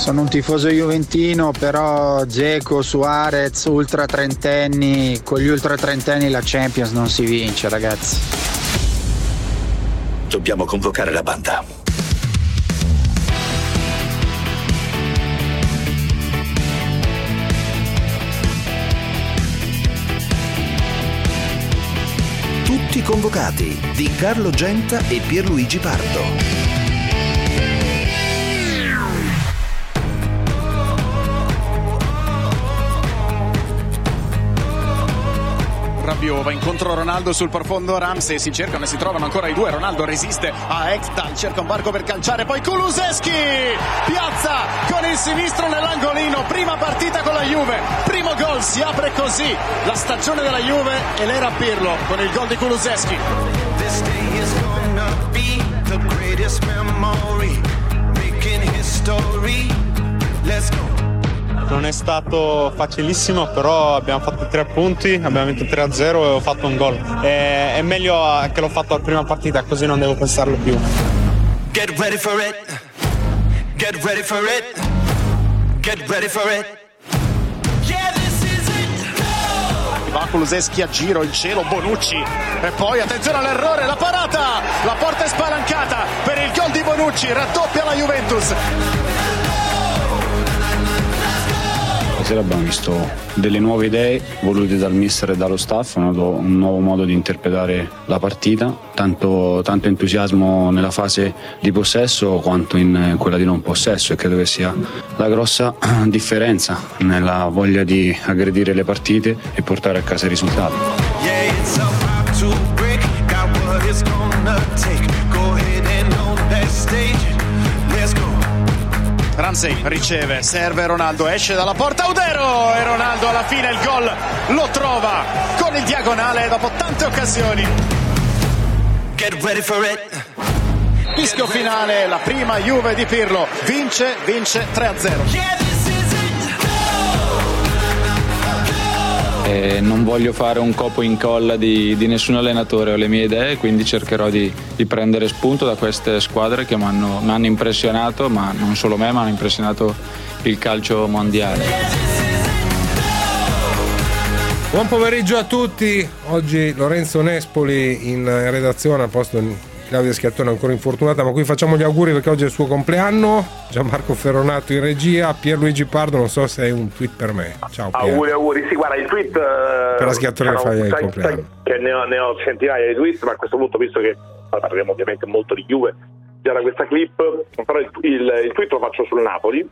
Sono un tifoso juventino, però Geco, Suarez, ultra trentenni, con gli ultra trentenni la Champions non si vince, ragazzi. Dobbiamo convocare la banda. Tutti convocati di Carlo Genta e Pierluigi Pardo. Rabiot va incontro Ronaldo sul profondo Ramsey si cercano e si trovano ancora i due. Ronaldo resiste a Ektal cerca un varco per calciare poi Kuluseschi piazza con il sinistro nell'angolino. Prima partita con la Juve primo gol si apre così la stagione della Juve e l'era Pirlo con il gol di Kuluseschi. Let's go non è stato facilissimo, però abbiamo fatto tre punti, abbiamo vinto 3-0 e ho fatto un gol. E, è meglio che l'ho fatto la prima partita, così non devo pensarlo più. Get ready for it. Get ready for it. Get ready for it. Va Kuluseschi a giro, il cielo, Bonucci e poi attenzione all'errore, la parata, la porta è spalancata per il gol di Bonucci, raddoppia la Juventus. Stasera abbiamo visto delle nuove idee volute dal mister e dallo staff, un nuovo, modo di interpretare la partita, tanto, tanto, entusiasmo nella fase di possesso quanto in quella di non possesso e credo che sia la grossa differenza nella voglia di aggredire le partite e portare a casa i risultati. Ramsey riceve, serve Ronaldo, esce dalla porta Udero e Ronaldo alla fine il gol lo trova con il diagonale dopo tante occasioni. Get ready for it. Fischio finale, la prima Juve di Pirlo, vince, vince 3-0. E non voglio fare un copo in colla di, di, nessun allenatore, ho le mie idee, quindi cercherò di, di prendere spunto da queste squadre che mi hanno impressionato, ma non solo me, ma hanno impressionato il calcio mondiale. Buon pomeriggio a tutti, oggi Lorenzo Nespoli in redazione al posto Claudia Schiattone ancora infortunata, ma qui facciamo gli auguri perché oggi è il suo compleanno. Gianmarco Ferronato in regia, Pierluigi Pardo, non so se hai un tweet per me. Ciao Pier. Auguri, auguri. Sì, guarda, il tweet... Eh, per la Schiattone fai il compleanno. Che ne ho, ne ho centinaia di tweet, ma a questo punto, visto che parliamo ovviamente molto di Juve, da questa clip, però il, il, il tweet lo faccio sul Napoli,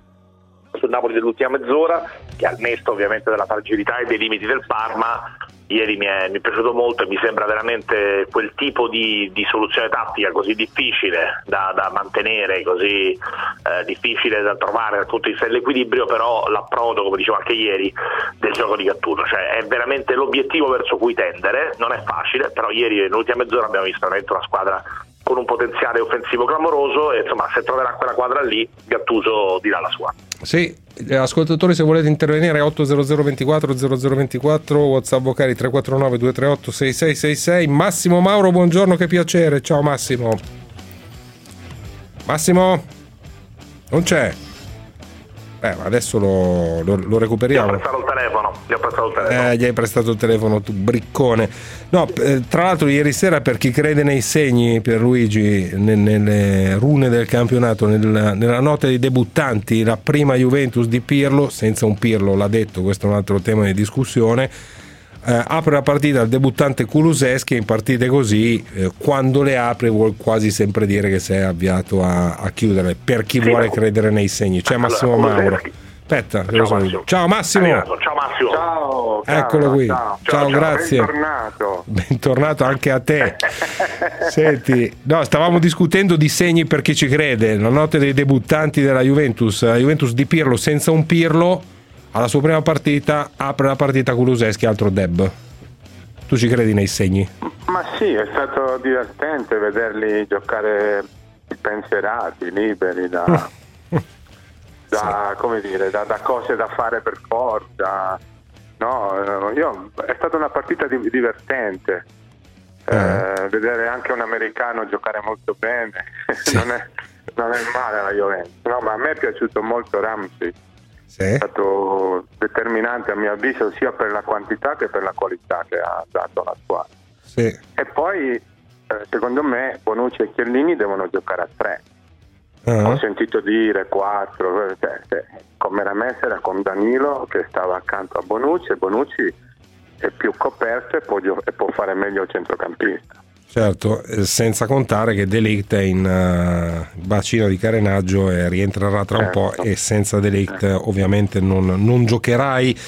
sul Napoli dell'ultima mezz'ora, che al nesto ovviamente della fragilità e dei limiti del Parma, ieri mi è, mi è, piaciuto molto e mi sembra veramente quel tipo di, di soluzione tattica così difficile da, da mantenere, così eh, difficile da trovare dal punto di vista dell'equilibrio, però l'approdo, come dicevo anche ieri, del gioco di Gattuso, cioè è veramente l'obiettivo verso cui tendere, non è facile, però ieri nell'ultima mezz'ora abbiamo visto veramente una squadra con un potenziale offensivo clamoroso e insomma se troverà quella quadra lì Gattuso dirà la sua. Sì, ascoltatori se volete intervenire 800 24 0024 WhatsApp vocali 349 238 6666 Massimo Mauro buongiorno che piacere. Ciao Massimo. Massimo non c'è eh, adesso lo, lo, lo recuperiamo. Gli ho prestato il telefono. Gli ho prestato il telefono. Eh, gli hai prestato il telefono, tu briccone. No, eh, tra l'altro, ieri sera, per chi crede nei segni, per Luigi, nelle rune del campionato, nella, nella nota dei debuttanti, la prima Juventus di Pirlo, senza un Pirlo, l'ha detto, questo è un altro tema di discussione eh, apre la partita il debuttante Kuluseschi in partite così eh, quando le apre vuol quasi sempre dire che sei avviato a, a chiudere per chi sì, vuole ma... credere nei segni. C'è Massimo allora, Mauro aspetta ciao Massimo. ciao Massimo. Ciao Massimo. Ciao, eccolo qui. ciao, ciao, ciao grazie. bentornato. Bentornato anche a te. Senti no stavamo discutendo di segni per chi ci crede. La notte dei debuttanti della Juventus la Juventus di Pirlo senza un Pirlo alla sua prima partita apre la partita con Luseschi altro Deb tu ci credi nei segni? ma sì è stato divertente vederli giocare pensierati liberi da, da, sì. come dire, da, da, cose da fare per forza no, io, è stata una partita divertente eh. Eh, vedere anche un americano giocare molto bene sì. non, è, non è male la Juventus. No, ma a me è piaciuto molto Ramsey. Sì. È stato determinante a mio avviso sia per la quantità che per la qualità che ha dato alla squadra. Sì. E poi eh, secondo me Bonucci e Chiellini devono giocare a tre. Uh-huh. Ho sentito dire quattro, cioè, cioè, come era messa era con Danilo che stava accanto a Bonucci e Bonucci è più coperto e può, e può fare meglio il centrocampista. Certo, eh, senza contare che Delict è in uh, bacino di carenaggio e rientrerà tra certo. un po' e senza Delict certo. ovviamente non, non giocherai.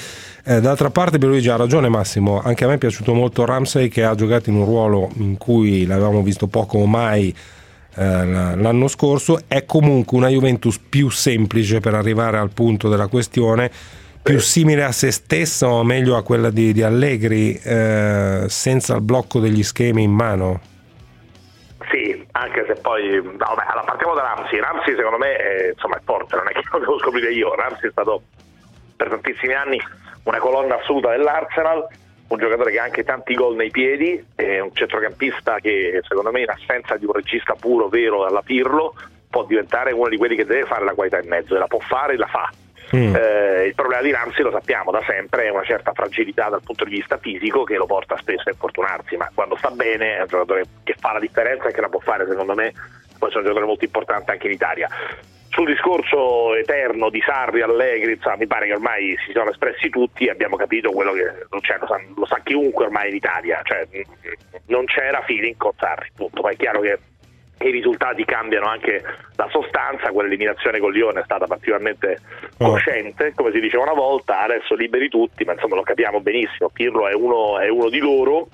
Eh, d'altra parte Pierluigi ha ragione Massimo, anche a me è piaciuto molto Ramsey che ha giocato in un ruolo in cui l'avevamo visto poco o mai eh, l'anno scorso, è comunque una Juventus più semplice per arrivare al punto della questione più simile a se stessa o meglio a quella di, di Allegri eh, senza il blocco degli schemi in mano? Sì, anche se poi vabbè, allora partiamo da Ramsey. Ramsey secondo me è, insomma, è forte, non è che lo devo scoprire io. Ramsey è stato per tantissimi anni una colonna assoluta dell'Arsenal, un giocatore che ha anche tanti gol nei piedi, è un centrocampista che secondo me in assenza di un regista puro, vero, alla Pirlo, può diventare uno di quelli che deve fare la qualità in mezzo e la può fare e la fa Mm. Eh, il problema di Ramsey lo sappiamo da sempre, è una certa fragilità dal punto di vista fisico che lo porta spesso a infortunarsi, ma quando sta bene è un giocatore che fa la differenza e che la può fare secondo me, può essere un giocatore molto importante anche in Italia. Sul discorso eterno di Sarri, Allegri, insomma, mi pare che ormai si sono espressi tutti e abbiamo capito quello che lo, sa, lo, sa, chiunque ormai in Italia, cioè, non c'era feeling con Sarri, punto. Ma è chiaro che i risultati cambiano anche la sostanza, quell'eliminazione con Lione è stata particolarmente oh. cosciente, come si diceva una volta, adesso liberi tutti, ma insomma lo capiamo benissimo, Pirlo è uno, è uno di loro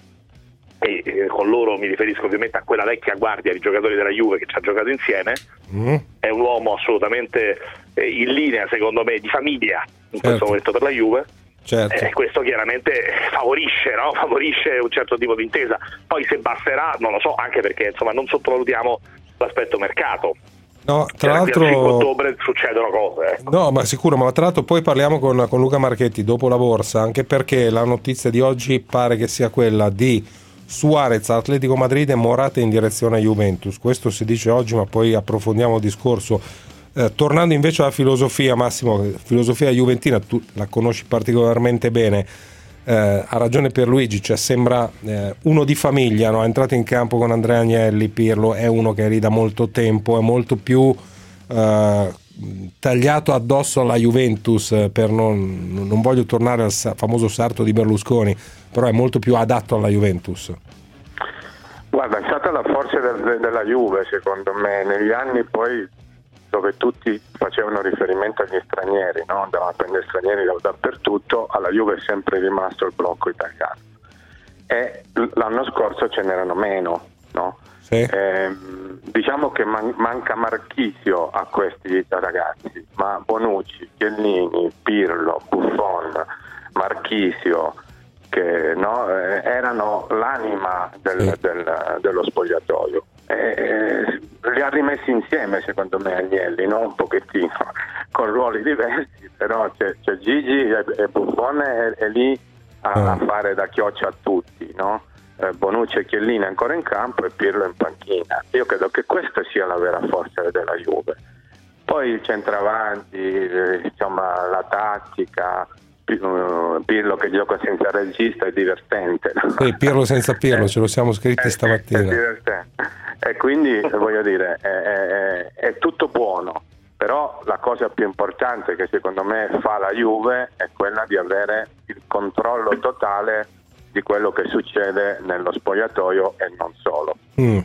e eh, con loro mi riferisco ovviamente a quella vecchia guardia di giocatori della Juve che ci ha giocato insieme, mm. è un uomo assolutamente eh, in linea secondo me di famiglia in certo. questo momento per la Juve Certo. Eh, questo chiaramente favorisce, no? favorisce, un certo tipo di intesa. Poi se basterà, non lo so, anche perché insomma, non sottovalutiamo l'aspetto mercato. No, tra l'altro. A ottobre succedono cose. Ecco. No, ma sicuro, ma tra l'altro poi parliamo con, con Luca Marchetti dopo la borsa, anche perché la notizia di oggi pare che sia quella di Suarez, Atletico Madrid e Morata in direzione a Juventus. Questo si dice oggi, ma poi approfondiamo il discorso eh, tornando invece alla filosofia, Massimo, filosofia juventina, tu la conosci particolarmente bene. Eh, ha ragione Pierluigi, cioè sembra eh, uno di famiglia, no? è entrato in campo con Andrea Agnelli, Pirlo è uno che è lì da molto tempo, è molto più eh, tagliato addosso alla Juventus, eh, per non, non voglio tornare al famoso sarto di Berlusconi, però è molto più adatto alla Juventus. Guarda, è stata la forza del, della Juve secondo me, negli anni poi dove tutti facevano riferimento agli stranieri, no? andavano a prendere stranieri dappertutto, alla Juve è sempre rimasto il blocco italiano. E l'anno scorso ce n'erano meno. No? Sì. Eh, diciamo che man- manca Marchisio a questi ragazzi, ma Bonucci, Chiellini, Pirlo, Buffon, Marchisio, che no, eh, erano l'anima del, sì. del, dello spogliatoio. Eh, li ha rimessi insieme secondo me Agnelli, no? un pochettino, con ruoli diversi, però c'è, c'è Gigi e, e Buffon è, è lì a, a, ah. fare da chioccia a tutti, no? eh, Bonucci e Chiellini ancora in campo e Pirlo in panchina. Io credo che questa sia la vera forza della Juve. Poi il centravanti, eh, insomma, la tattica, Pirlo che gioca senza regista è divertente. Sì, Pirlo senza Pirlo, ce lo siamo scritti stamattina. È divertente. E quindi voglio dire, è, è, è, tutto buono, però la cosa più importante che secondo me fa la Juve è quella di avere il controllo totale di quello che succede nello spogliatoio e non solo. Mm.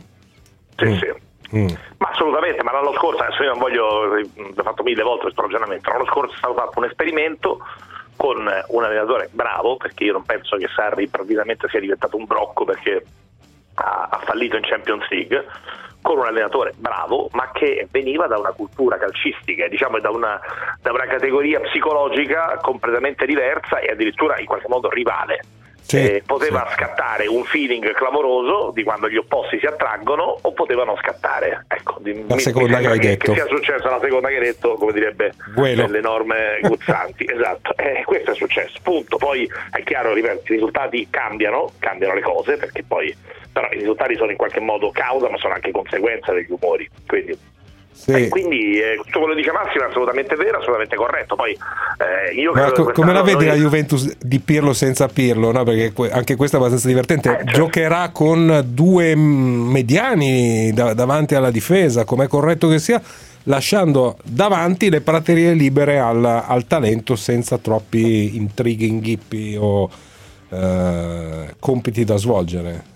Sì, mm. sì. Mm. Ma assolutamente, ma l'anno scorso, adesso io non voglio, ho fatto mille volte questo ragionamento, l'anno scorso è stato fatto un esperimento con un allenatore bravo, perché io non penso che Sarri improvvisamente sia diventato un brocco perché ha, ha fallito in Champions League, con un allenatore bravo, ma che veniva da una cultura calcistica, diciamo da una, da una categoria psicologica completamente diversa e addirittura in qualche modo rivale sì, eh, poteva sì. scattare un feeling clamoroso di quando gli opposti si attraggono o potevano scattare. Ecco, di, la seconda che hai che, detto. Che sia successa la seconda che hai detto, come direbbe Quello. delle norme guzzanti. esatto, eh, questo è successo. Punto. Poi è chiaro, ripeto, i risultati cambiano, cambiano le cose, perché poi però i risultati sono in qualche modo causa, ma sono anche conseguenza degli umori. Quindi Sì. quindi eh, tutto quello che dice Massimo è assolutamente vero, assolutamente corretto. Poi, eh, co- come la vedi noi... la Juventus di Pirlo senza Pirlo? No? Perché anche questo è abbastanza divertente. Eh, certo. Giocherà con due mediani da- davanti alla difesa, come è corretto che sia, lasciando davanti le praterie libere al, al talento senza troppi intrighi, inghippi o eh, compiti da svolgere.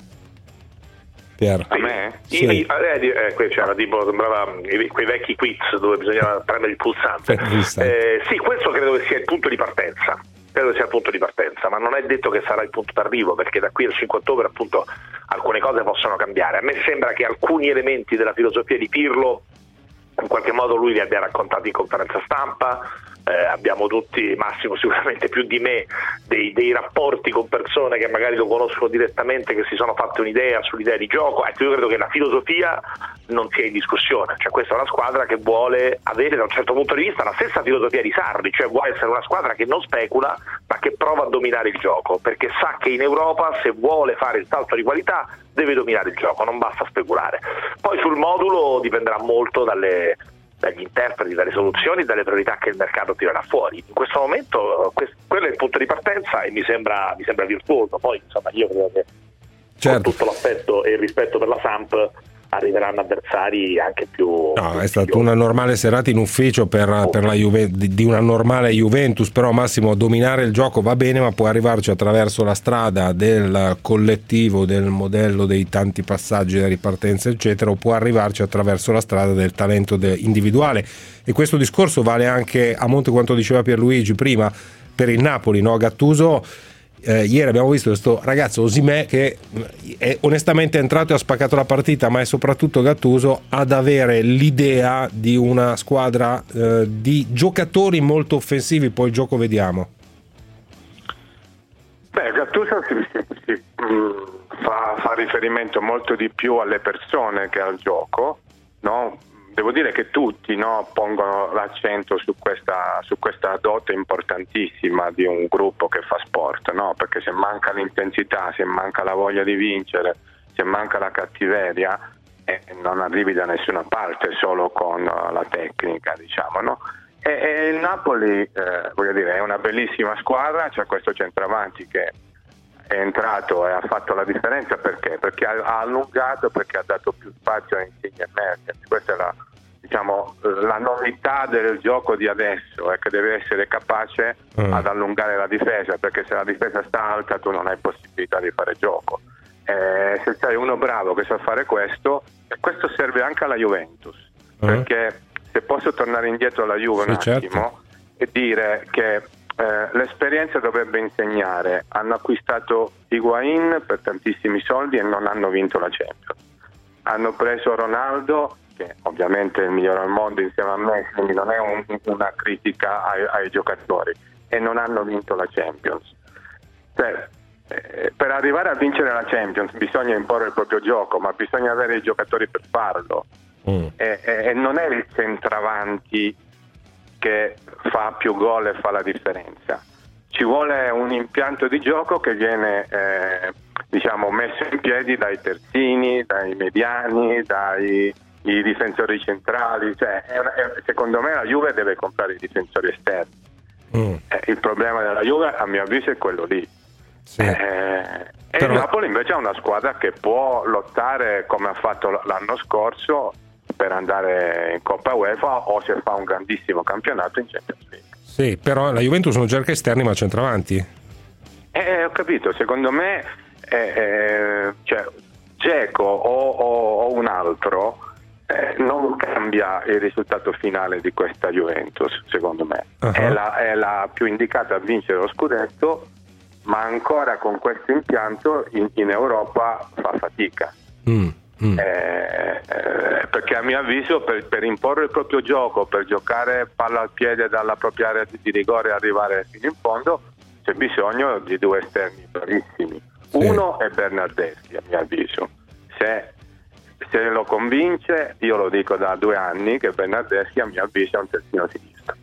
Pier. A me? Sì. Io, eh, eh, c'era tipo, sembrava quei vecchi quiz dove bisognava premere il pulsante. Eh, sì, questo credo che sia il punto di partenza. Credo sia il punto di partenza, ma non è detto che sarà il punto d'arrivo, perché da qui al 5 ottobre appunto alcune cose possono cambiare. A me sembra che alcuni elementi della filosofia di Pirlo in qualche modo lui li abbia raccontati in conferenza stampa, eh, abbiamo tutti, Massimo sicuramente più di me, dei, dei, rapporti con persone che magari lo conoscono direttamente, che si sono fatte un'idea sull'idea di gioco. Ecco, io credo che la filosofia non sia in discussione, cioè questa è una squadra che vuole avere da un certo punto di vista la stessa filosofia di Sarri, cioè vuole essere una squadra che non specula ma che prova a dominare il gioco, perché sa che in Europa se vuole fare il salto di qualità deve dominare il gioco, non basta speculare. Poi sul modulo dipenderà molto dalle dagli interpreti, dalle soluzioni, dalle priorità che il mercato tirerà fuori. In questo momento questo, quello è il punto di partenza e mi sembra, mi sembra virtuoso. Poi insomma io credo che certo. con tutto l'aspetto e il rispetto per la Samp arriveranno avversari anche più... No, è stata una normale serata in ufficio per, per la Juve, di una normale Juventus, però Massimo dominare il gioco va bene, ma può arrivarci attraverso la strada del collettivo, del modello dei tanti passaggi da ripartenza, eccetera, o può arrivarci attraverso la strada del talento individuale. E questo discorso vale anche a monte quanto diceva Pierluigi prima per il Napoli, no? Gattuso eh, ieri abbiamo visto questo ragazzo Osimè che è onestamente entrato e ha spaccato la partita, ma è soprattutto Gattuso ad avere l'idea di una squadra eh, di giocatori molto offensivi, poi il gioco vediamo. Beh, Gattuso si, si, mm, fa, fa, riferimento molto di più alle persone che al gioco, no? Devo dire che tutti no, pongono l'accento su questa, su questa, dote importantissima di un gruppo che fa sport, no? perché se manca l'intensità, se manca la voglia di vincere, se manca la cattiveria, eh, non arrivi da nessuna parte solo con la tecnica, diciamo. No? E, e, il Napoli, eh, dire, è una bellissima squadra, c'è questo centravanti che è entrato e ha fatto la differenza perché? Perché ha, allungato, perché ha dato più spazio a Insigne e Mertens. Questa è la, diciamo, la novità del gioco di adesso, è che deve essere capace mm. ad allungare la difesa, perché se la difesa sta alta tu non hai possibilità di fare gioco. Eh, se sei uno bravo che sa fare questo, e questo serve anche alla Juventus, mm. perché se posso tornare indietro alla Juve sì, un certo. attimo certo. e dire che eh, l'esperienza dovrebbe insegnare. Hanno acquistato Higuain per tantissimi soldi e non hanno vinto la Champions. Hanno preso Ronaldo, che ovviamente è il migliore al mondo insieme a me, quindi non è un, una critica ai, ai, giocatori, e non hanno vinto la Champions. Cioè, eh, per arrivare a vincere la Champions bisogna imporre il proprio gioco, ma bisogna avere i giocatori per farlo. Mm. E, e, e non è il centravanti che fa più gol e fa la differenza. Ci vuole un impianto di gioco che viene eh, diciamo, messo in piedi dai terzini, dai mediani, dai difensori centrali. Cioè, è una, è, secondo me la Juve deve comprare i difensori esterni. Mm. Eh, il problema della Juve, a mio avviso, è quello lì. Sì. Eh, e il Napoli invece è una squadra che può lottare come ha fatto l'anno scorso per andare in Coppa UEFA o se fa un grandissimo campionato in Champions League. Sì, però la Juventus non cerca esterni ma centravanti. Eh, ho capito, secondo me eh, eh, cioè, Geco o, o, o, un altro eh, non cambia il risultato finale di questa Juventus, secondo me. Uh-huh. È, la, è, la, più indicata a vincere lo scudetto, ma ancora con questo impianto in, in Europa fa fatica. Mm. Mm. Eh, eh, perché a mio avviso per, per, imporre il proprio gioco, per giocare palla al piede dalla propria area di rigore e arrivare fino in fondo, c'è bisogno di due esterni bravissimi. Sì. Uno è Bernardeschi a mio avviso. Se, se, lo convince, io lo dico da due anni che Bernardeschi a mio avviso è un terzino sinistro.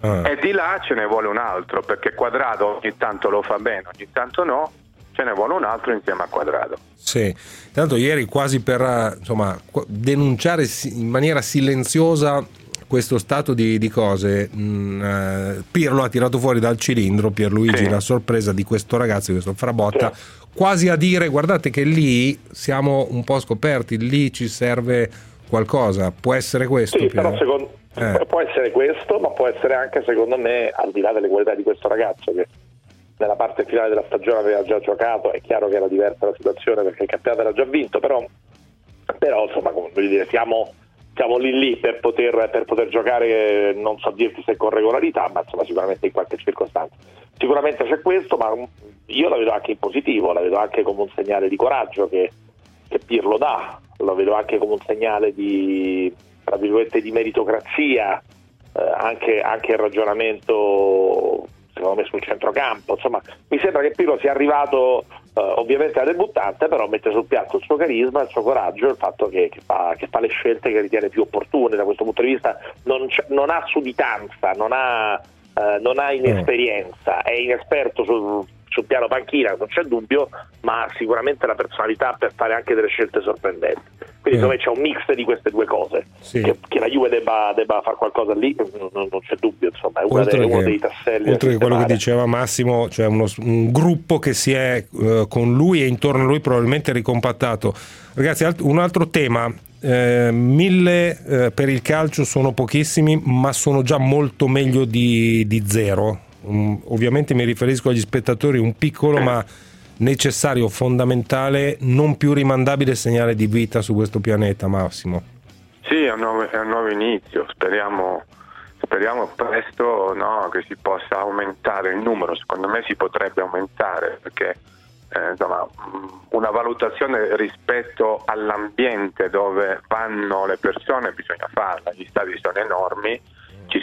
Ah. E di là ce ne vuole un altro, perché Quadrado ogni tanto lo fa bene, ogni tanto no, ce ne vuole un altro insieme a Quadrado. Sì, tanto ieri quasi per insomma, denunciare in maniera silenziosa questo stato di, di cose, mh, mm, eh, Pirlo ha tirato fuori dal cilindro Pierluigi sì. la sorpresa di questo ragazzo, di questo Frabotta, sì. quasi a dire guardate che lì siamo un po' scoperti, lì ci serve qualcosa, può essere questo? Sì, però secondo, eh. può essere questo, ma può essere anche secondo me, al di là delle qualità di questo ragazzo che nella parte finale della stagione aveva già giocato, è chiaro che era diversa la situazione perché il campionato era già vinto, però, però insomma, voglio dire, siamo siamo lì lì per poter, per poter, giocare, non so dirti se con regolarità, ma insomma sicuramente in qualche circostanza. Sicuramente c'è questo, ma io la vedo anche in positivo, la vedo anche come un segnale di coraggio che, che Pirlo dà, la vedo anche come un segnale di, di meritocrazia, eh, anche, anche il ragionamento secondo me sul centrocampo, insomma mi sembra che Pirlo sia arrivato Uh, ovviamente da debuttante, però mette sul piatto il suo carisma, il suo coraggio, il fatto che, che, fa, che, fa, le scelte che ritiene più opportune. Da questo punto di vista, non, non ha sudditanza, non ha, uh, non ha inesperienza, è inesperto sul, sul piano panchina, non c'è dubbio, ma ha sicuramente la personalità per fare anche delle scelte sorprendenti. Quindi secondo me c'è un mix di queste due cose. Sì. Che, che, la Juve debba, debba fare qualcosa lì, non, non c'è dubbio, insomma, è uno, dei, uno dei tasselli. Oltre che quello che diceva Massimo, cioè uno, un gruppo che si è uh, con lui e intorno a lui probabilmente ricompattato. Ragazzi, un altro tema, eh, mille eh, per il calcio sono pochissimi, ma sono già molto meglio di, di zero um, ovviamente mi riferisco agli spettatori, un piccolo ma necessario, fondamentale, non più rimandabile segnale di vita su questo pianeta, Massimo. Sì, è un nuovo, è un nuovo inizio, speriamo, speriamo presto no, che si possa aumentare il numero, secondo me si potrebbe aumentare perché eh, insomma, una valutazione rispetto all'ambiente dove vanno le persone bisogna farla, gli stadi sono enormi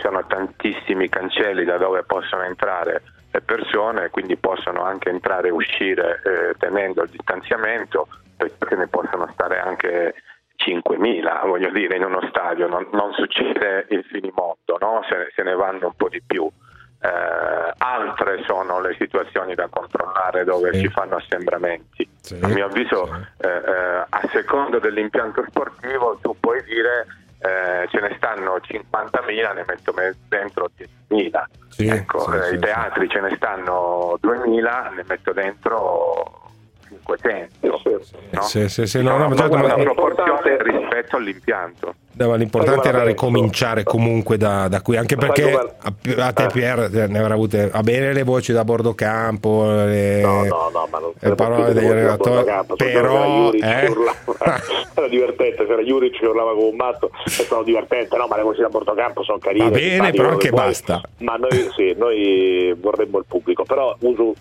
sono tantissimi cancelli da dove possono entrare le persone, quindi possono anche entrare e uscire eh, tenendo il distanziamento, perché ne possono stare anche 5.000, voglio dire, in uno stadio, non, non succede il finimondo, no? se, se, ne vanno un po' di più. Eh, altre sono le situazioni da controllare dove sì. si fanno assembramenti. Sì. A mio avviso, sì. eh, eh a seconda dell'impianto sportivo, tu puoi dire eh, ce ne stanno 50.000, ne metto dentro 10.000. Sì, ecco, sì, eh, sì, I teatri ce ne stanno 2.000, ne metto dentro 500. No? Sì, sì, sì, no, no, ma certo, una proporzione rispetto all'impianto. No, l'importante era ricominciare comunque da, da qui, anche perché a, a te Pier ne avrà avute a bene le voci da bordo campo, le, no, no, no, ma non le parole degli allenatori, però eh? era divertente, c'era Juric che urlava come un matto, è stato divertente, no, ma le voci da bordo campo sono carine. Va bene, però anche basta. Ma noi, sì, noi vorremmo il pubblico, però uso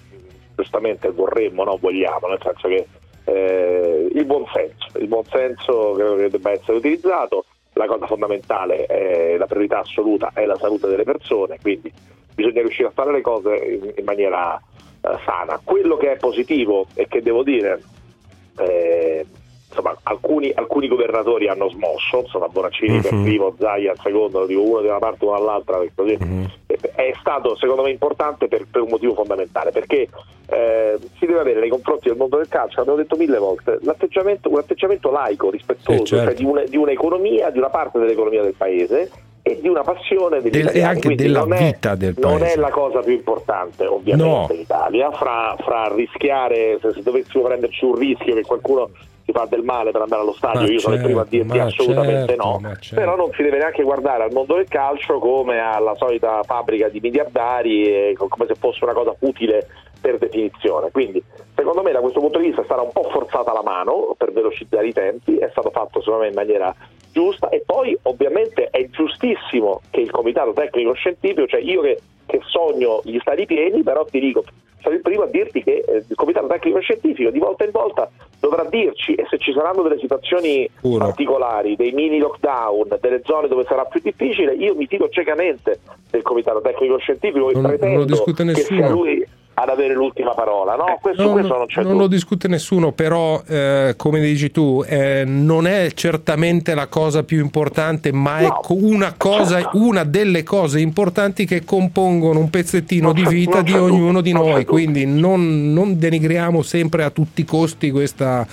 giustamente vorremmo, no, vogliamo, nel senso che eh, il buon senso, il buon senso credo che debba essere utilizzato la cosa fondamentale, è, la priorità assoluta è la salute delle persone, quindi bisogna riuscire a fare le cose in, in maniera eh, sana. Quello che è positivo e che devo dire, eh, insomma, alcuni, alcuni, governatori hanno smosso, insomma, Bonaccini uh-huh. per primo, Zaia al secondo, dico uno da una parte uno dall'altra, così. Uh-huh. è stato secondo me importante per, per un motivo fondamentale, perché eh, si deve avere nei confronti del mondo del calcio, l'abbiamo detto mille volte, un atteggiamento laico, rispettoso, sì, certo. cioè di, un, di un'economia, di una parte dell'economia del paese e di una passione degli del, e anche Quindi della vita è, del paese. Non è la cosa più importante, ovviamente, no. in Italia. Fra, fra rischiare, se, se, dovessimo prenderci un rischio che qualcuno si fa del male per andare allo stadio, ma io certo, sono il primo a dirti assolutamente certo, no. Certo. Però non si deve neanche guardare al mondo del calcio come alla solita fabbrica di miliardari, come se fosse una cosa utile per definizione. Quindi, secondo me, da questo punto di vista è stata un po' forzata la mano per velocizzare i tempi, è stato fatto secondo me in maniera giusta e poi ovviamente è giustissimo che il comitato tecnico scientifico, cioè io che, che sogno gli stati pieni, però ti dico, sono il primo a dirti che eh, il comitato tecnico scientifico di volta in volta dirci e se ci saranno delle situazioni Puro. particolari, dei mini lockdown, delle zone dove sarà più difficile, io mi fido ciecamente del comitato tecnico scientifico e non, pretendo non che sia lui ad avere l'ultima parola. No, questo, non, questo non non lo discute nessuno, però eh, come dici tu, eh, non è certamente la cosa più importante, ma no, è una, cosa, una delle cose importanti che compongono un pezzettino non di vita di ognuno di noi. Quindi non, non denigriamo sempre a tutti i costi questa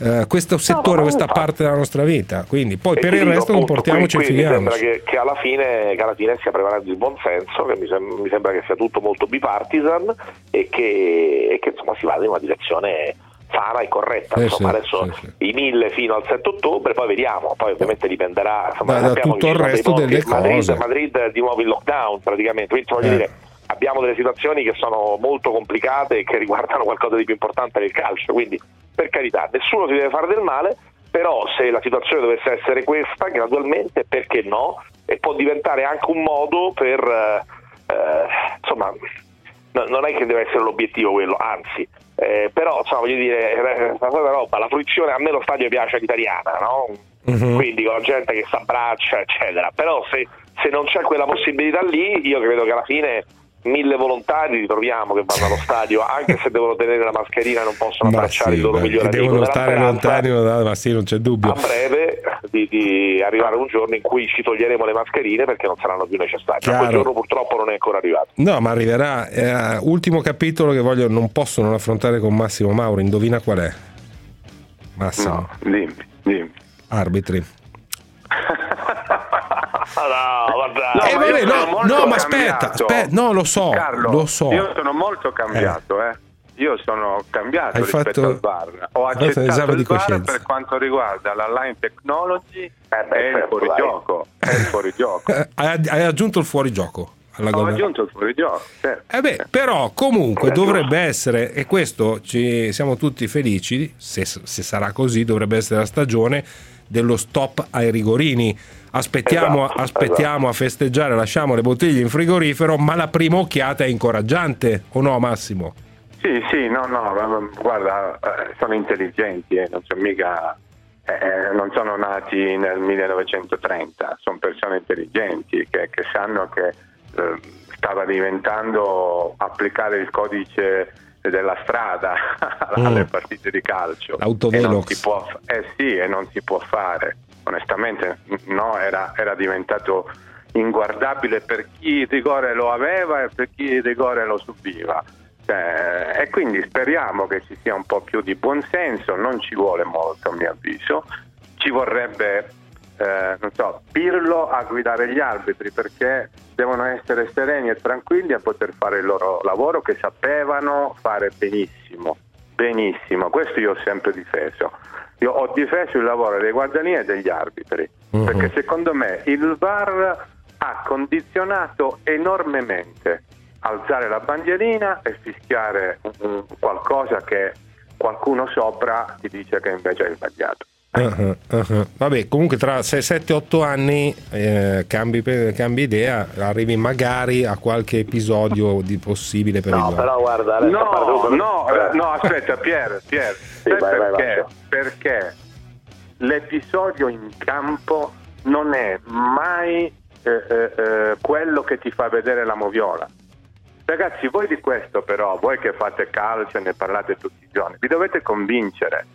eh, questo settore, no, questa parte della nostra vita. Quindi poi e per il resto appunto, comportiamoci e fighiamoci. Mi sembra che, che, alla fine, che alla fine stia prevalendo il buonsenso, che mi, sem- mi, sembra che sia tutto molto bipartisan e che, e che insomma, si vada in una direzione sana e corretta. Eh insomma, sì, adesso sì, sì. i mille fino al 7 ottobre, poi vediamo. Poi ovviamente dipenderà insomma, da, da tutto il resto delle Madrid, cose. Madrid è di nuovo in lockdown praticamente. Quindi voglio eh. dire abbiamo delle situazioni che sono molto complicate e che riguardano qualcosa di più importante del calcio, quindi per carità nessuno si deve fare del male, però se la situazione dovesse essere questa, gradualmente perché no? E può diventare anche un modo per, eh, eh insomma, no, non è che deve essere l'obiettivo quello, anzi, eh, però insomma, voglio dire, eh, roba, la fruizione, a me lo stadio piace all'italiana, no? Uh-huh. quindi con la gente che si abbraccia, eccetera, però se, se non c'è quella possibilità lì, io credo che alla fine mille volontari ritroviamo che vanno allo stadio anche se devono tenere la mascherina non possono abbracciare sì, il loro migliore amico devono stare lontani ma sì non c'è dubbio. A breve di, di, arrivare un giorno in cui ci toglieremo le mascherine perché non saranno più necessarie. Chiaro. quel giorno purtroppo non è ancora arrivato. No ma arriverà. Eh, ultimo capitolo che voglio non posso non affrontare con Massimo Mauro indovina qual è? Massimo. No, dimmi, dimmi. arbitri no, guarda. No, eh, vabbè, no, no ma aspetta, aspetta, no, lo so, Carlo, lo so. Io sono molto cambiato, eh. eh. Io sono cambiato Hai rispetto fatto... al VAR. Ho accettato il VAR per quanto riguarda la line technology eh beh, e il certo, fuorigioco. È il fuorigioco. Eh, hai aggiunto il fuorigioco. Alla Ho aggiunto il fuorigioco. Certo. Eh beh, però comunque dovrebbe essere, e questo ci siamo tutti felici, se, se sarà così, dovrebbe essere la stagione dello stop ai rigorini aspettiamo, esatto, aspettiamo esatto. a festeggiare, lasciamo le bottiglie in frigorifero, ma la prima occhiata è incoraggiante, o no Massimo? Sì, sì, no, no, guarda, eh, sono intelligenti, eh, non, mica, eh, eh, non sono nati nel 1930, sono persone intelligenti che, che sanno che eh, stava diventando applicare il codice della strada alle mm. partite di calcio. L'autovelox. eh sì, e non si può fare onestamente no, era, era diventato inguardabile per chi il rigore lo aveva e per chi il rigore lo subiva. Eh, e quindi speriamo che ci sia un po' più di buonsenso, non ci vuole molto a mio avviso, ci vorrebbe eh, non so, Pirlo a guidare gli arbitri perché devono essere sereni e tranquilli a poter fare il loro lavoro che sapevano fare benissimo, benissimo, questo io ho sempre difeso. Io ho difeso il lavoro dei guardiani e degli arbitri, uh-huh. perché secondo me il VAR ha condizionato enormemente alzare la bandierina e fischiare qualcosa che qualcuno sopra ti dice che invece è sbagliato. Uh-huh, uh-huh. Vabbè, comunque tra 6-7-8 anni eh, cambi, cambi, idea, arrivi magari a qualche episodio di possibile per no, il però guarda, no, no, no, aspetta, Pier, Pier sì, vai, perché? Vai, perché l'episodio in campo non è mai eh, eh, eh, quello che ti fa vedere la moviola. Ragazzi, voi di questo però, voi che fate calcio e ne parlate tutti i giorni, vi dovete convincere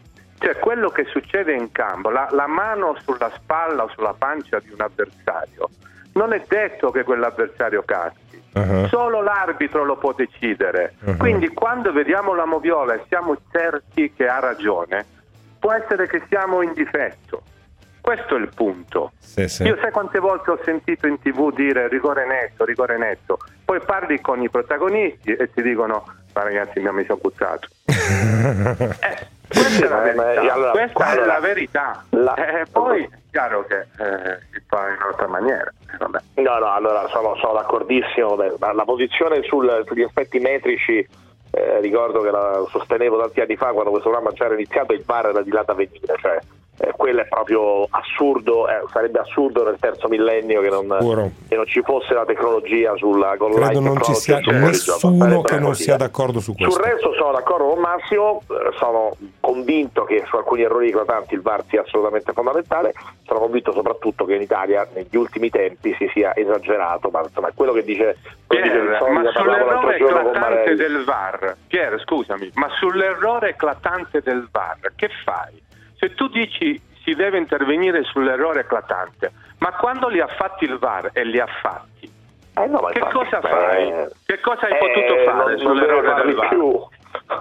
cioè quello che succede in campo, la, la mano sulla spalla o sulla pancia di un avversario, non è detto che quell'avversario caschi. Uh-huh. Solo l'arbitro lo può decidere. Uh-huh. Quindi quando vediamo la moviola e siamo certi che ha ragione, può essere che siamo in difetto. Questo è il punto. Sì, sì. Io sai quante volte ho sentito in tv dire rigore netto, rigore netto. Poi parli con i protagonisti e ti dicono ma ragazzi mi ha messo buttato. eh, questa è la verità. Allora, Questa allora, è la verità. La... Eh, poi è chiaro che eh, si fa in un'altra maniera. Eh, no, no, allora sono, sono d'accordissimo. La posizione sul, sugli aspetti metrici, eh, ricordo che la sostenevo tanti anni fa quando questo programma c'era iniziato, il bar era di là da venire, cioè eh, quello è proprio assurdo, eh, sarebbe assurdo nel terzo millennio che non, che non, ci fosse la tecnologia sulla con Credo non ci sia nessuno che non sia d'accordo su questo. Sul resto sono d'accordo con Massimo, eh, sono convinto che su alcuni errori eclatanti il VAR sia assolutamente fondamentale, sono convinto soprattutto che in Italia negli ultimi tempi si sia esagerato, ma insomma è quello che dice, Pier, dice ma sull'errore eclatante del VAR, Pier scusami, ma sull'errore eclatante del VAR che fai? Se tu dici si deve intervenire sull'errore eclatante, ma quando li ha fatti il VAR e li ha fatti, eh no, che cosa fai? Che cosa hai eh, potuto fare sull'errore del VAR? Più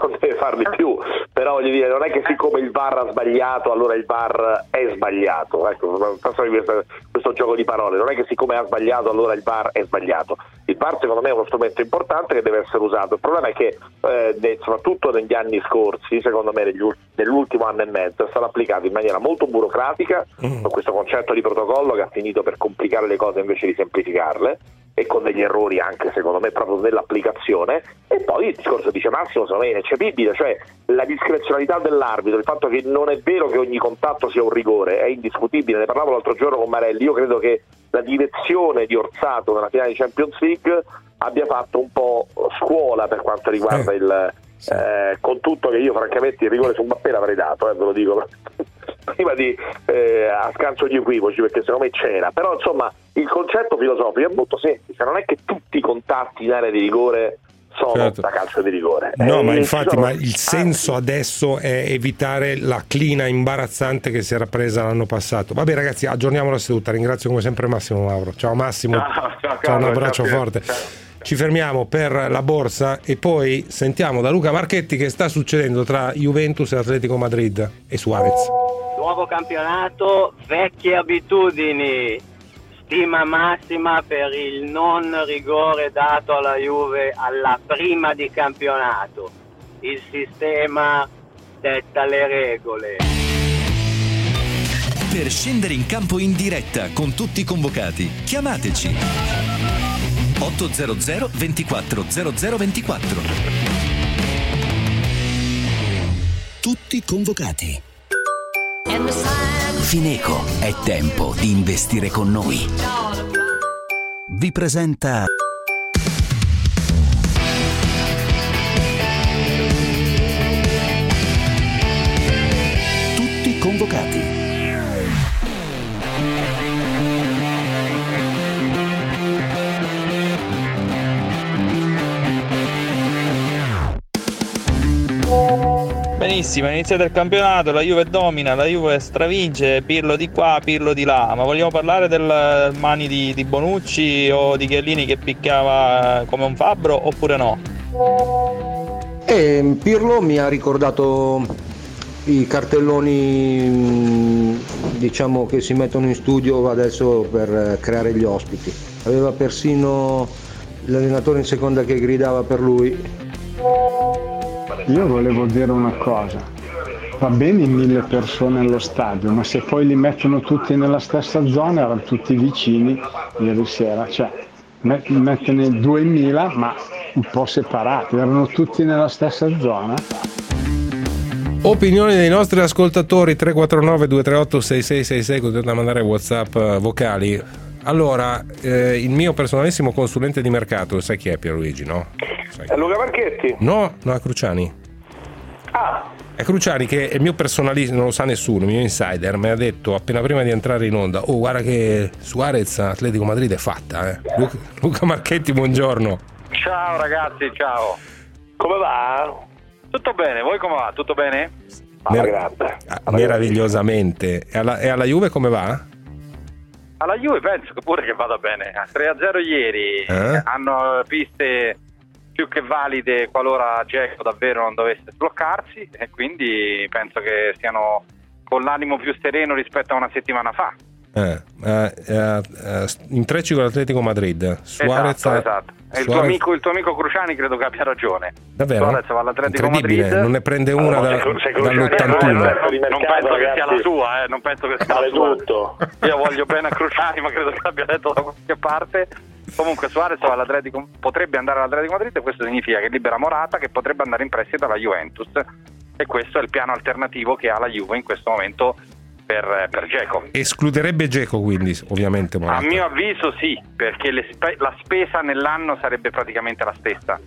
non deve farli più, però voglio dire, non è che siccome il VAR ha sbagliato, allora il VAR è sbagliato. Ecco, questo, questo gioco di parole, non è che siccome ha sbagliato, allora il VAR è sbagliato. Il VAR secondo me è uno strumento importante che deve essere usato. Il problema è che eh, soprattutto negli anni scorsi, secondo me nell'ultimo anno e mezzo, è stato applicato in maniera molto burocratica mm. questo concetto di protocollo che ha finito per complicare le cose invece di semplificarle e con degli errori anche secondo me proprio nell'applicazione. E poi il discorso dice Massimo secondo me è ineccepibile cioè la discrezionalità dell'arbitro il fatto che non è vero che ogni contatto sia un rigore è indiscutibile. Ne parlavo l'altro giorno con Marelli. Io credo che la direzione di Orsato nella finale di Champions League abbia fatto un po' scuola per quanto riguarda eh. il eh, con tutto che io francamente il rigore su Mbappé l'avrei dato, eh, ve lo dico prima di eh, a scanso di equivoci perché secondo me c'era. Però insomma il concetto filosofico è molto semplice. Non è che tutti i contatti in area di rigore sono certo. da calcio di rigore. No eh, ma infatti sono... ma il senso adesso è evitare la clina imbarazzante che si era presa l'anno passato. Vabbè ragazzi aggiorniamo la seduta. Ringrazio come sempre Massimo Mauro. Ciao Massimo. Ciao, ciao, ciao un abbraccio ciao, forte. Ci fermiamo per la borsa e poi sentiamo da Luca Marchetti che sta succedendo tra Juventus e Atletico Madrid e Suarez nuovo campionato, vecchie abitudini, stima massima per il non rigore dato alla Juve alla prima di campionato. Il sistema detta le regole. Per scendere in campo in diretta con tutti i convocati, chiamateci 800 24 0024. Tutti convocati. Fineco, è tempo di investire con noi. Vi presenta Tutti convocati. Benissimo, è iniziato il campionato, la Juve domina, la Juve stravince, Pirlo di qua, Pirlo di là, ma vogliamo parlare del mani di, di Bonucci o di Chiellini che picchiava come un fabbro oppure no? Eh, Pirlo mi ha ricordato i cartelloni diciamo che si mettono in studio adesso per creare gli ospiti. Aveva persino l'allenatore in seconda che gridava per lui io volevo dire una cosa, va bene mille persone allo stadio, ma se poi li mettono tutti nella stessa zona, erano tutti vicini ieri sera, cioè mettene 2000 ma un po' separati, erano tutti nella stessa zona. Opinioni dei nostri ascoltatori 349 238 6666 continuate a mandare whatsapp eh, vocali allora, eh, il mio personalissimo consulente di mercato, sai chi è Pierluigi, no? Sai è Luca Marchetti? No, no, è Cruciani. Ah. È Cruciani che è il mio personalista, non lo sa nessuno, il mio insider, mi ha detto appena prima di entrare in onda, oh guarda che Suarez Atletico Madrid è fatta, eh. Luca, Luca Marchetti, buongiorno. Ciao ragazzi, ciao. Come va? Tutto bene, voi come va? Tutto bene? Mer- ah, meravigliosamente. E alla, e alla Juve come va? Alla Juve penso pure che vada bene. 3-0 ieri eh? hanno piste più che valide qualora Geco davvero non dovesse sbloccarsi e quindi penso che siano con l'animo più sereno rispetto a una settimana fa. Eh, eh, eh, intrecci con l'Atletico Madrid. Suarez, esatto, esatto. Suarez... Il, tuo amico, il, tuo amico, Cruciani credo che abbia ragione. Davvero? Suarez va all'Atletico Madrid. Non ne prende una allora, da, dall'81. Non, non penso che sia la sua, eh, non penso che sia la sua. Tutto. Io voglio bene a Cruciani, ma credo che l'abbia detto da qualche parte. Comunque Suarez potrebbe andare all'Atletico Madrid e questo significa che libera Morata che potrebbe andare in prestito alla Juventus e questo è il piano alternativo che ha la Juve in questo momento per, per Geco. Escluderebbe Geco quindi, ovviamente. Morata. A mio avviso sì, perché spe- la spesa nell'anno sarebbe praticamente la stessa.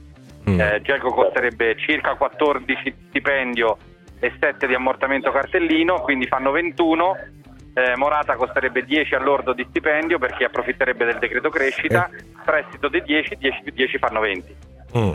Mm. Eh, Geco costerebbe circa 14 stipendio e 7 di ammortamento cartellino, quindi fanno 21. Eh, Morata costerebbe 10 all'ordo di stipendio perché approfitterebbe del decreto crescita, eh. prestito di 10, 10 più 10 fanno 20. Mm.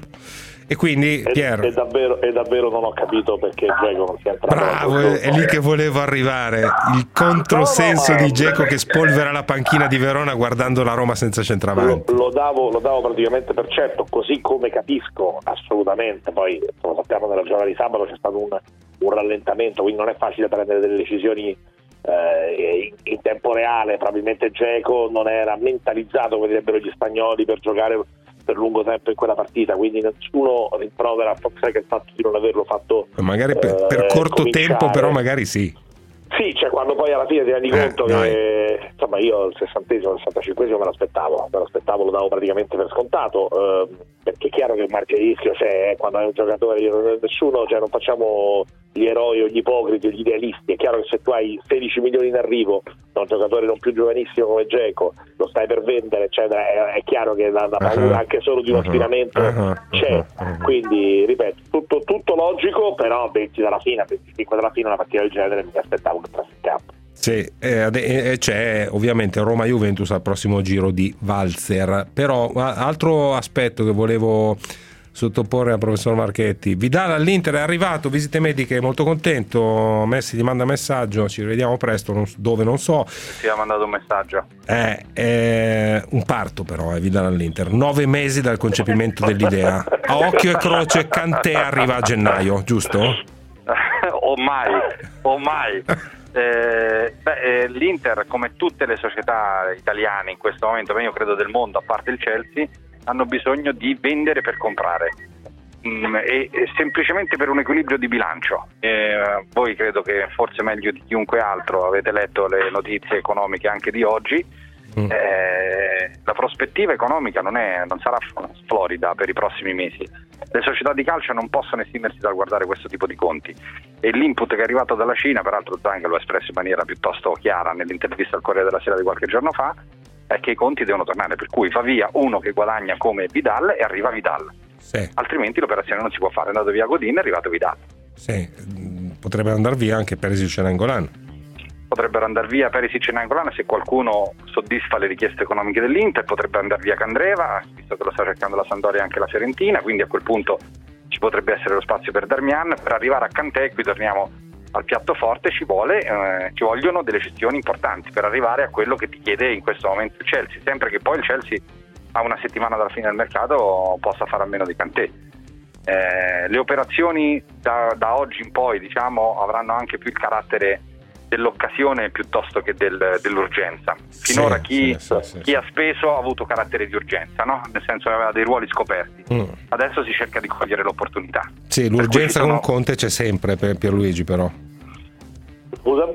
E quindi Pier... E, davvero, e, davvero, non ho capito perché Geco non sia entrato. Bravo, è, lì che volevo arrivare. Il controsenso no, no, di Geco che spolvera la panchina di Verona guardando la Roma senza centravanti. Lo, lo, davo, lo davo praticamente per certo, così come capisco assolutamente. Poi, come sappiamo, nella giornata di sabato c'è stato un, un rallentamento, quindi non è facile prendere delle decisioni eh, in, in, tempo reale. Probabilmente Geco non era mentalizzato, come direbbero gli spagnoli, per giocare per lungo tempo in quella partita, quindi nessuno rimprovera a Fox che il fatto di non averlo fatto. Magari per, per eh, corto cominciare. tempo, però magari sì. Sì, cioè quando poi alla fine ti rendi eh, conto che insomma io il 60 il 65 me l'aspettavo, me l'aspettavo, lo davo praticamente per scontato, eh, perché è chiaro che il margine di rischio c'è quando hai un giocatore, io, nessuno, cioè non facciamo gli eroi o gli ipocriti o gli idealisti, è chiaro che se tu hai 16 milioni in arrivo da un giocatore non più giovanissimo come Geco, lo stai per vendere, eccetera, è, è chiaro che la, la uh-huh. anche solo di uno uh-huh. aspiramento uh-huh. c'è, quindi ripeto, tutto, tutto, logico, però 20 dalla fine, 25 dalla fine una partita del genere mi aspettavo che entrasse in campo. Sì, eh, c'è ovviamente Roma-Juventus al prossimo giro di Valzer, però altro aspetto che volevo sottoporre al professor Marchetti. Vidal all'Inter è arrivato, visite mediche, molto contento. Messi ti manda messaggio, ci rivediamo presto, non, dove non so. Ti ha mandato un messaggio. È, è un parto però, è eh, Vidal all'Inter. Nove mesi dal concepimento dell'idea. A occhio e croce Cantè arriva a gennaio, giusto? O mai, o mai. Eh, beh, eh, L'Inter, come tutte le società italiane in questo momento, ma io credo del mondo, a parte il Chelsea, hanno bisogno di vendere per comprare. Mm, e, e, semplicemente per un equilibrio di bilancio. Eh, voi credo che forse meglio di chiunque altro avete letto le notizie economiche anche di oggi. Mm. Eh, la prospettiva economica non, è, non, sarà florida per i prossimi mesi. Le società di calcio non possono esimersi dal guardare questo tipo di conti e l'input che è arrivato dalla Cina, peraltro Zang lo ha espresso in maniera piuttosto chiara nell'intervista al Corriere della Sera di qualche giorno fa, è che i conti devono tornare, per cui fa via uno che guadagna come Vidal e arriva Vidal. Sì. Altrimenti l'operazione non si può fare. È andato via Godin, è arrivato Vidal. Sì, potrebbe andare via anche Perisic e Nangolan. Potrebbero andare via Perisic e Nangolan se qualcuno soddisfa le richieste economiche dell'Inter, potrebbe andare via Candreva, visto che lo sta cercando la Sandoria e anche la Fiorentina, quindi a quel punto ci potrebbe essere lo spazio per Darmian. Per arrivare a Cantè, qui torniamo al piatto forte ci, vuole, eh, ci vogliono delle gestioni importanti per arrivare a quello che ti chiede in questo momento il Chelsea, sempre che poi il Chelsea a una settimana dalla fine del mercato possa fare a meno di Cantè. Eh, le operazioni da, da, oggi in poi diciamo, avranno anche più il carattere dell'occasione piuttosto che del, dell'urgenza. Finora sì, chi, sì, sì, chi ha speso ha avuto carattere di urgenza, no? nel senso che aveva dei ruoli scoperti. Mm. Adesso si cerca di cogliere l'opportunità. Sì, l'urgenza sono... con Conte c'è sempre per Pierluigi però. Scusa?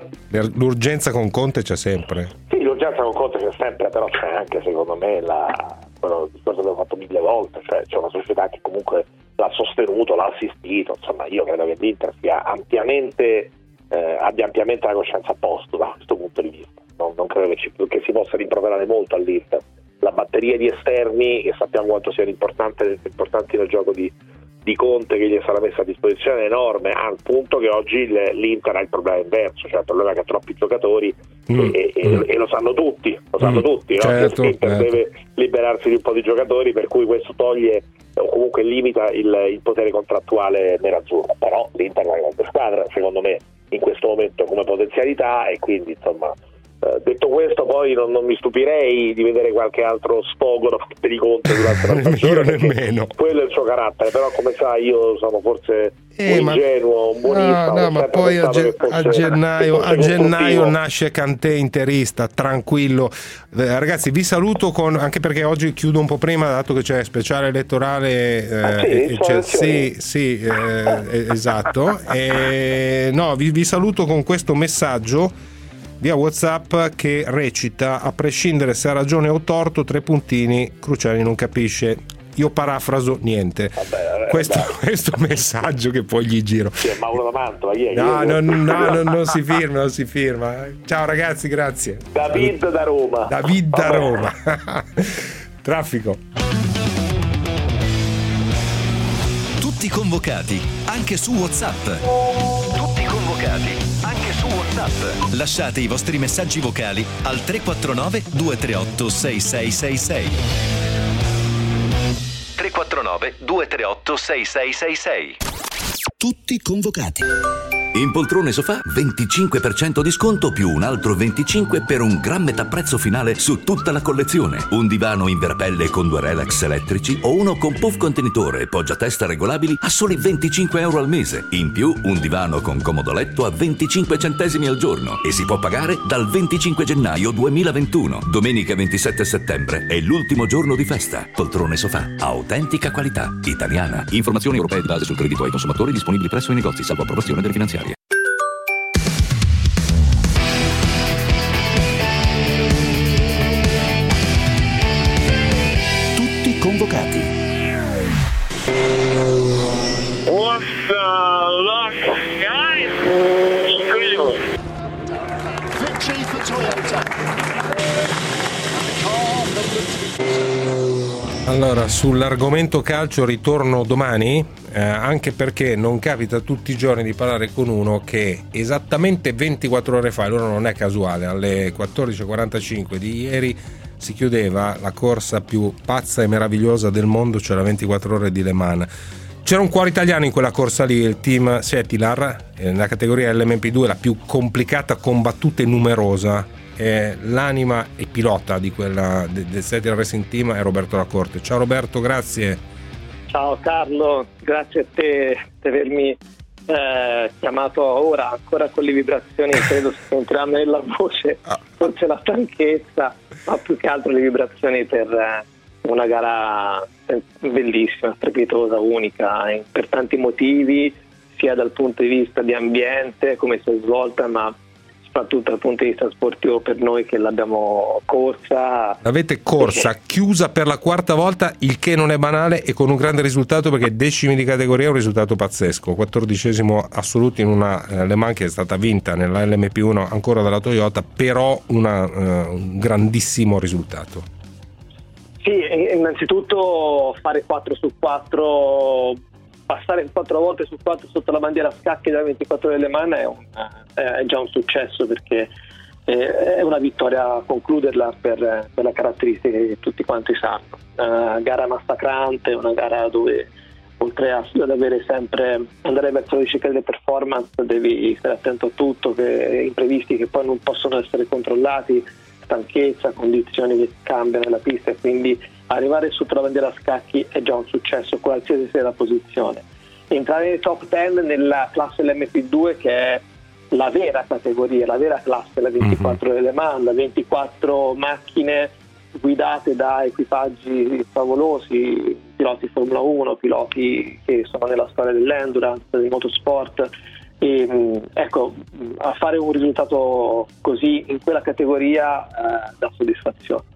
L'urgenza con Conte c'è sempre. Sì, l'urgenza con Conte c'è sempre, però c'è anche secondo me la... quello discorso che abbiamo fatto mille volte, cioè c'è una società che comunque l'ha sostenuto, l'ha assistito, insomma io credo che l'Inter sia ampiamente eh, abbia ampiamente la coscienza a posto da questo punto di vista. Non, non credo che, ci, che, si possa rimproverare molto all'Inter. La batteria di esterni, e sappiamo quanto siano importanti, nel gioco di, di, Conte che gli sarà messa a disposizione, è enorme, al punto che oggi l'Inter ha il problema inverso, cioè il problema è che ha troppi giocatori mm, e, mm. e, lo sanno tutti, lo sanno mm, tutti, no? certo, l'Inter certo. deve liberarsi di un po' di giocatori, per cui questo toglie o comunque limita il, il potere contrattuale nerazzurro, però l'Inter è una grande squadra, secondo me in questo momento come potenzialità e quindi insomma eh, detto questo poi non, non, mi stupirei di vedere qualche altro sfogo da parte di Conte durante la stagione io nemmeno quello è il suo carattere però come sai io sono forse eh, un ingenuo un buonista no, no ma poi a, ge- fosse, a, gennaio, a gennaio nasce Cantè interista tranquillo. Eh, ragazzi vi saluto con, anche perché oggi chiudo un po' prima dato che c'è speciale elettorale eh, ah, sì, c'è, sì, sì eh, esatto. No vi, vi saluto con questo messaggio via WhatsApp che recita: A prescindere se ha ragione o torto, tre puntini, Cruciani non capisce. io parafraso niente. Vabbè, questo, questo, messaggio che poi gli giro. Sì, Mauro da Mantova, è? No, no, no, no, non si firma, non si firma. Ciao ragazzi, grazie. David da Roma. David da Roma. Traffico. Tutti convocati, anche su WhatsApp. Tutti convocati, su WhatsApp. Lasciate i vostri messaggi vocali al 349 238 6666. 349 238 6666. Tutti convocati. In poltrone sofà 25% di sconto più un altro 25% per un gran metà prezzo finale su tutta la collezione. Un divano in verapelle con due relax elettrici o uno con puff contenitore e poggiatesta regolabili a soli 25 euro al mese. In più un divano con comodo letto a 25 centesimi al giorno e si può pagare dal 25 gennaio 2021. Domenica 27 settembre è l'ultimo giorno di festa. Poltrone sofà, autentica qualità, italiana. Informazioni europee di base sul credito ai consumatori disponibili presso i negozi salvo approvazione delle finanziarie. Allora, sull'argomento calcio ritorno domani, eh, anche perché non capita tutti i giorni di parlare con uno che esattamente 24 ore fa, allora non è casuale, alle 14.45 di ieri si chiudeva la corsa più pazza e meravigliosa del mondo, cioè la 24 ore di Le Mans. C'era un cuore italiano in quella corsa lì, il team Setilar, nella categoria LMP2, la più complicata, combattuta e numerosa eh, l'anima e pilota di quella del de Setting Racing Team è Roberto Lacorte. Ciao Roberto, grazie. Ciao Carlo, grazie a te per avermi eh, chiamato ora, ancora con le vibrazioni, credo si sentiranno nella voce, forse la stanchezza, ma più che altro le vibrazioni per eh, una gara bellissima, strepitosa, unica, per tanti motivi, sia dal punto di vista di ambiente, come si è svolta, ma soprattutto dal punto di vista sportivo per noi che l'abbiamo corsa. L'avete corsa perché... chiusa per la quarta volta, il che non è banale e con un grande risultato perché decimi di categoria è un risultato pazzesco, quattordicesimo assoluto in una eh, Le Mans che è stata vinta nella LMP1 ancora dalla Toyota, però una, uh, un grandissimo risultato. Sì, innanzitutto fare 4 su 4 passare quattro volte su quattro sotto la bandiera a scacchi da 24 ore Le Mans è, un, è già un successo perché è una vittoria concluderla per, per la caratteristica che tutti quanti sanno. Una gara massacrante, una gara dove oltre ad avere sempre andare verso la ricerca delle performance devi stare attento a tutto, che imprevisti che poi non possono essere controllati, stanchezza, condizioni che cambiano nella pista e quindi arrivare sotto la bandiera a scacchi è già un successo, qualsiasi sia la posizione. Entrare nei top 10 nella classe LMP2 che è la vera categoria, la vera classe, la 24 mm-hmm. Le Mans, 24 macchine guidate da equipaggi favolosi, piloti Formula 1, piloti che sono nella storia dell'endurance, del motorsport. E, mm, ecco, a fare un risultato così in quella categoria eh, dà soddisfazione.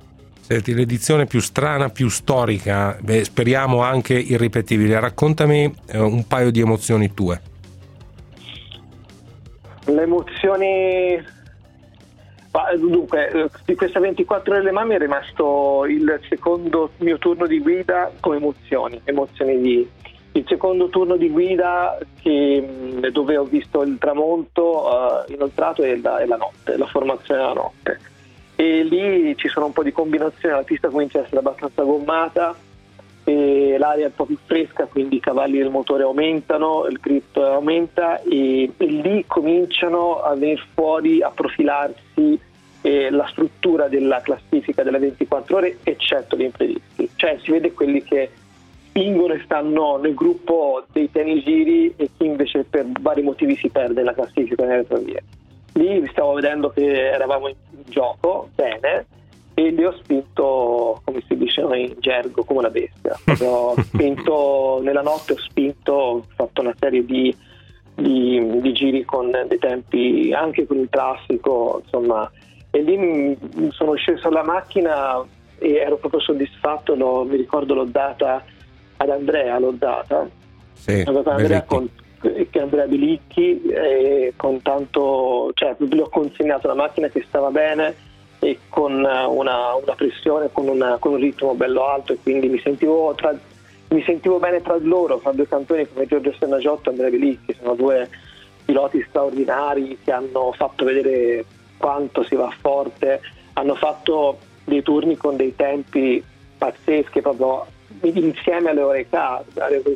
Senti, l'edizione più strana, più storica, beh, speriamo anche irripetibile. Raccontami eh, un paio di emozioni tue. Le emozioni. Dunque, eh, di questa 24 ore le mamme è rimasto il secondo mio turno di guida con emozioni, emozioni di, il secondo turno di guida che, mm, dove ho visto il tramonto uh, inoltrato e la, e la notte, la formazione della notte e lì ci sono un po' di combinazioni, la pista comincia a essere abbastanza gommata l'aria è un po' più fresca, quindi i cavalli del motore aumentano, il grip aumenta e, e lì cominciano a venire fuori, a profilarsi eh, la struttura della classifica delle 24 ore, eccetto gli imprevisti. Cioè si vede quelli che spingono e stanno nel gruppo dei giri e chi invece per vari motivi si perde nella classifica nelle retrovie lì stavo vedendo che eravamo in gioco bene e li ho spinto, come si dice in gergo, come una bestia. Ho spinto nella notte, ho spinto, ho fatto una serie di, di, di giri con dei tempi anche con il traffico, insomma, e lì sono sceso alla macchina e ero proprio soddisfatto, l'ho, mi ricordo l'ho data ad Andrea, l'ho data, sì, l'ho data ad Andrea con, che Andrea Bilicchi e con tanto, cioè gli ho consegnato una macchina che stava bene e con una, una pressione, con, una, con, un ritmo bello alto e quindi mi sentivo, tra, mi sentivo bene tra loro, fra due campioni come Giorgio Sennagiotto e Andrea Bilicchi, sono due piloti straordinari che hanno fatto vedere quanto si va forte, hanno fatto dei turni con dei tempi pazzeschi proprio insieme alle orecà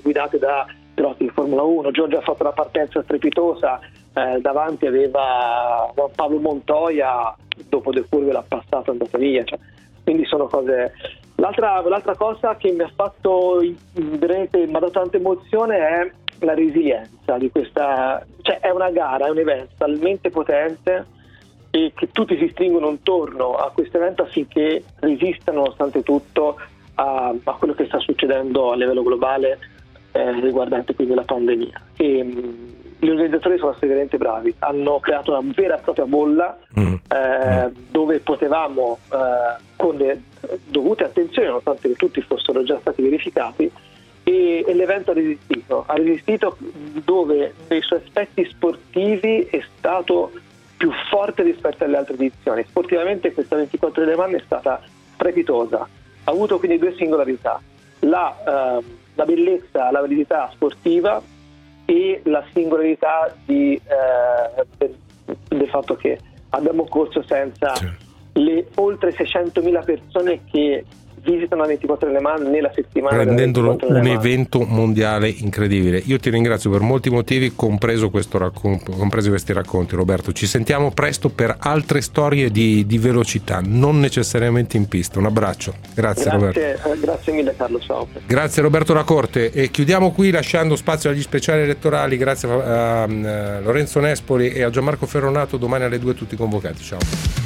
guidate da piloti di Formula 1. Giorgio ha fatto la partenza strepitosa, eh, davanti aveva Juan Paolo Montoya, dopo due curve l'ha passato e è andata via. Cioè, quindi sono cose. L'altra, l'altra, cosa che mi ha fatto veramente mi ha dato tanta emozione è la resilienza di questa. Cioè, è una gara, è un evento talmente potente e che tutti si stringono intorno a questo evento affinché resistano nonostante tutto a, a quello che sta succedendo a livello globale eh, riguardante quindi la pandemia. E, mh, gli organizzatori sono stati veramente bravi, hanno creato una vera e propria bolla mm. Eh, mm. dove potevamo, eh, con le dovute attenzioni, nonostante che tutti fossero già stati verificati, e, e, l'evento ha resistito, ha resistito dove nei suoi aspetti sportivi è stato più forte rispetto alle altre edizioni. Sportivamente questa 24 Le Mans è stata strepitosa, ha avuto quindi due singolarità, la, eh, la bellezza, la validità sportiva e la singolarità di, eh, del, del, fatto che abbiamo corso senza certo. le oltre 600.000 persone che visitano la 24 Le Mans nella settimana. Rendendolo un evento mondiale incredibile. Io ti ringrazio per molti motivi, compreso raccon- compresi questi racconti, Roberto. Ci sentiamo presto per altre storie di, di velocità, non necessariamente in pista. Un abbraccio. Grazie, grazie Roberto. Eh, grazie mille, Carlo. Ciao. Grazie, Roberto Lacorte. E chiudiamo qui lasciando spazio agli speciali elettorali. Grazie a, a, a Lorenzo Nespoli e a Gianmarco Ferronato. Domani alle 2 tutti convocati. Ciao.